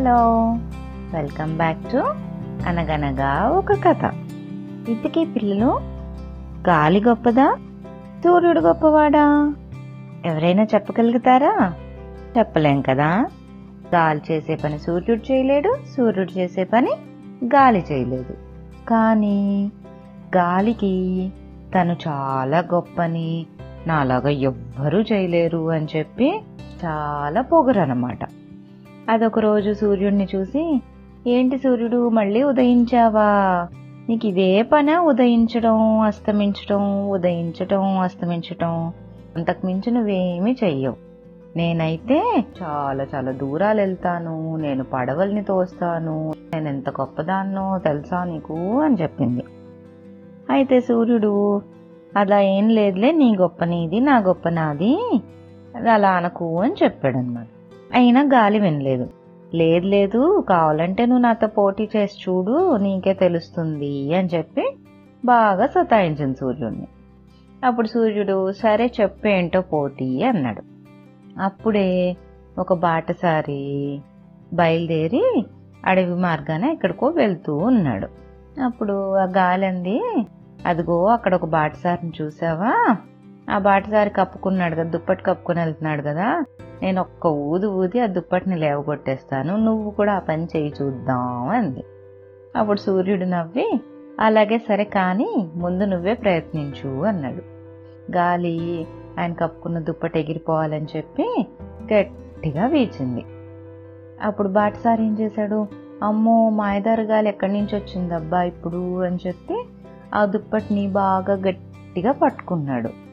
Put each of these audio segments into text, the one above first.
Hello. Welcome back to అనగనగా ఒక కథ. ఇంతకీ పిల్లలు గాలి గొప్పదా? సూర్యుడు గొప్పవాడా? ఎవరైనా చెప్పగలుగుతారా? చెప్పలేం కదా. గాలి చేసే పని సూర్యుడు చేయలేడు సూర్యుడు చేసే పని గాలి చేయలేదు. కానీ గాలికి తను చాలా గొప్పని నాలాగా ఎవ్వరూ చేయలేరు అని చెప్పి చాలా పొగరనమాట అదొక రోజు సూర్యుడిని చూసి ఏంటి సూర్యుడు మళ్ళీ ఉదయించావా? నీకు ఇదే పనా? ఉదయించడం అస్తమించడం ఉదయించడం అస్తమించడం. అంతకు మించి నువ్వేమీ చెయ్యవు. నేనైతే చాలా చాలా దూరాలు వెళ్తాను. నేను పడవల్ని తోస్తాను. నేను ఎంత గొప్పదాన్నో తెలుసా నీకు? అని చెప్పింది. అయితే సూర్యుడు అలా ఏం లేదులే నీ గొప్ప నీది నా గొప్ప నాది. అది అలా అనకు అని చెప్పాడనమాట అయినా గాలి వినలేదు. లేదు లేదు కావాలంటే నువ్వు నాతో పోటీ చేసి చూడు నీకే తెలుస్తుంది అని చెప్పి బాగా సతాయించింది సూర్యుడిని అప్పుడు సూర్యుడు సరే చెప్పేంటో పోటీ అన్నాడు. అప్పుడే ఒక బాటసారి బయలుదేరి అడవి మార్గాన ఎక్కడికో వెళ్తూ ఉన్నాడు. అప్పుడు ఆ గాలి అంది అదిగో అక్కడ ఒక బాటసారిని చూసావా? ఆ బాటదారి కప్పుకున్నాడు కదా దుప్పటి కప్పుకుని వెళ్తున్నాడు కదా నేను ఒక్క ఊది ఊది ఆ దుప్పటిని లేవగొట్టేస్తాను నువ్వు కూడా ఆ పని చేయి చూద్దాం అంది. అప్పుడు సూర్యుడు నవ్వి అలాగే సరే కానీ ముందు నువ్వే ప్రయత్నించు అన్నాడు. గాలి ఆయన కప్పుకున్న దుప్పటి ఎగిరిపోవాలని చెప్పి గట్టిగా వీచింది. అప్పుడు బాటసారి ఏం చేశాడు? అమ్మో మాయదారు గాలి ఎక్కడి నుంచి వచ్చిందబ్బా ఇప్పుడు అని చెప్పి ఆ దుప్పటిని బాగా గట్టిగా పట్టుకున్నాడు.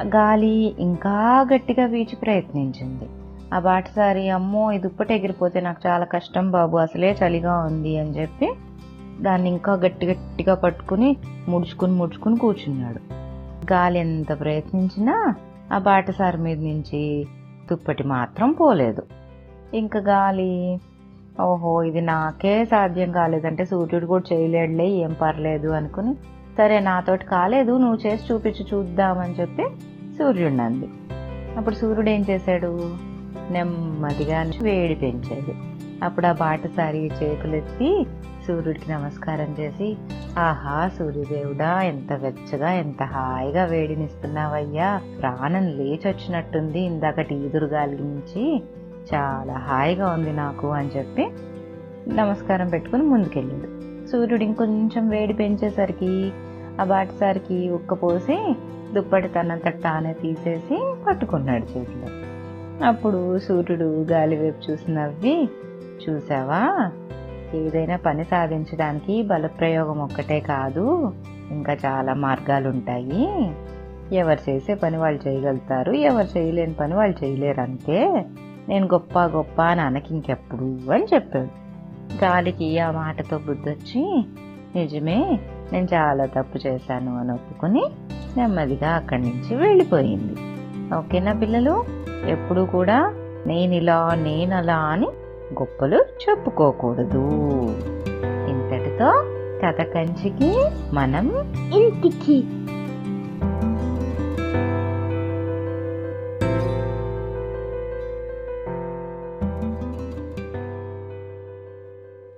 గాలి ఇంకా గట్టిగా వీచి ప్రయత్నించింది. ఆ బాటసారి అమ్మో ఈ దుప్పటి ఎగిరిపోతే నాకు చాలా కష్టం బాబు అసలే చలిగా ఉంది అని చెప్పి దాన్ని ఇంకా గట్టి గట్టిగా పట్టుకుని ముడుచుకుని ముడుచుకుని కూర్చున్నాడు. గాలి ఎంత ప్రయత్నించినా ఆ బాటసారి మీద నుంచి దుప్పటి మాత్రం పోలేదు. ఇంకా గాలి ఓహో ఇది నాకే సాధ్యం కాలేదంటే సూర్యుడు కూడా చేయలేడులే ఏం పర్లేదు అనుకుని సరే నాతోటి కాలేదు నువ్వు చేసి చూపించి చూద్దామని చెప్పి సూర్యుడిని అంది అప్పుడు సూర్యుడు ఏం చేశాడు? నెమ్మదిగా వేడి పెంచాడు. అప్పుడు ఆ బాటసారి చేతులెత్తి సూర్యుడికి నమస్కారం చేసి ఆహా సూర్యదేవుడా ఎంత వెచ్చగా ఎంత హాయిగా వేడినిస్తున్నావయ్యా. ప్రాణం లేచొచ్చినట్టుంది ఇందాకటి ఈదురుగాలి నుంచి. చాలా హాయిగా ఉంది నాకు అని చెప్పి నమస్కారం పెట్టుకుని ముందుకెళ్ళాడు. సూర్యుడు ఇంకొంచెం వేడి పెంచేసరికి ఆ బాటసారికి ఉక్కపోసి దుప్పటి తనంత తానే తీసేసి పట్టుకున్నాడు చేతిలో. అప్పుడు సూర్యుడు గాలివైపు చూసి నవ్వి చూసావా? ఏదైనా పని సాధించడానికి బలప్రయోగం ఒక్కటే కాదు. ఇంకా చాలా మార్గాలు ఉంటాయి ఎవరు చేసే పని వాళ్ళు చేయగలుగుతారు. ఎవరు చేయలేని పని వాళ్ళు చేయలేరు. అంతే. నేను గొప్ప గొప్ప అని ఇంకెప్పుడు అని చెప్పాడు. గాలికి ఆ మాటతో బుద్ధొచ్చి నిజమే నేను చాలా తప్పు చేశాను అని ఒప్పుకొని నెమ్మదిగా అక్కడి నుంచి వెళ్ళిపోయింది. ఓకేనా పిల్లలు? ఎప్పుడు కూడా నేను ఇలా నేను అలా అని గొప్పలు చెప్పుకోకూడదు. ఇంతటితో కథ కంచికి మనం ఇంటికి.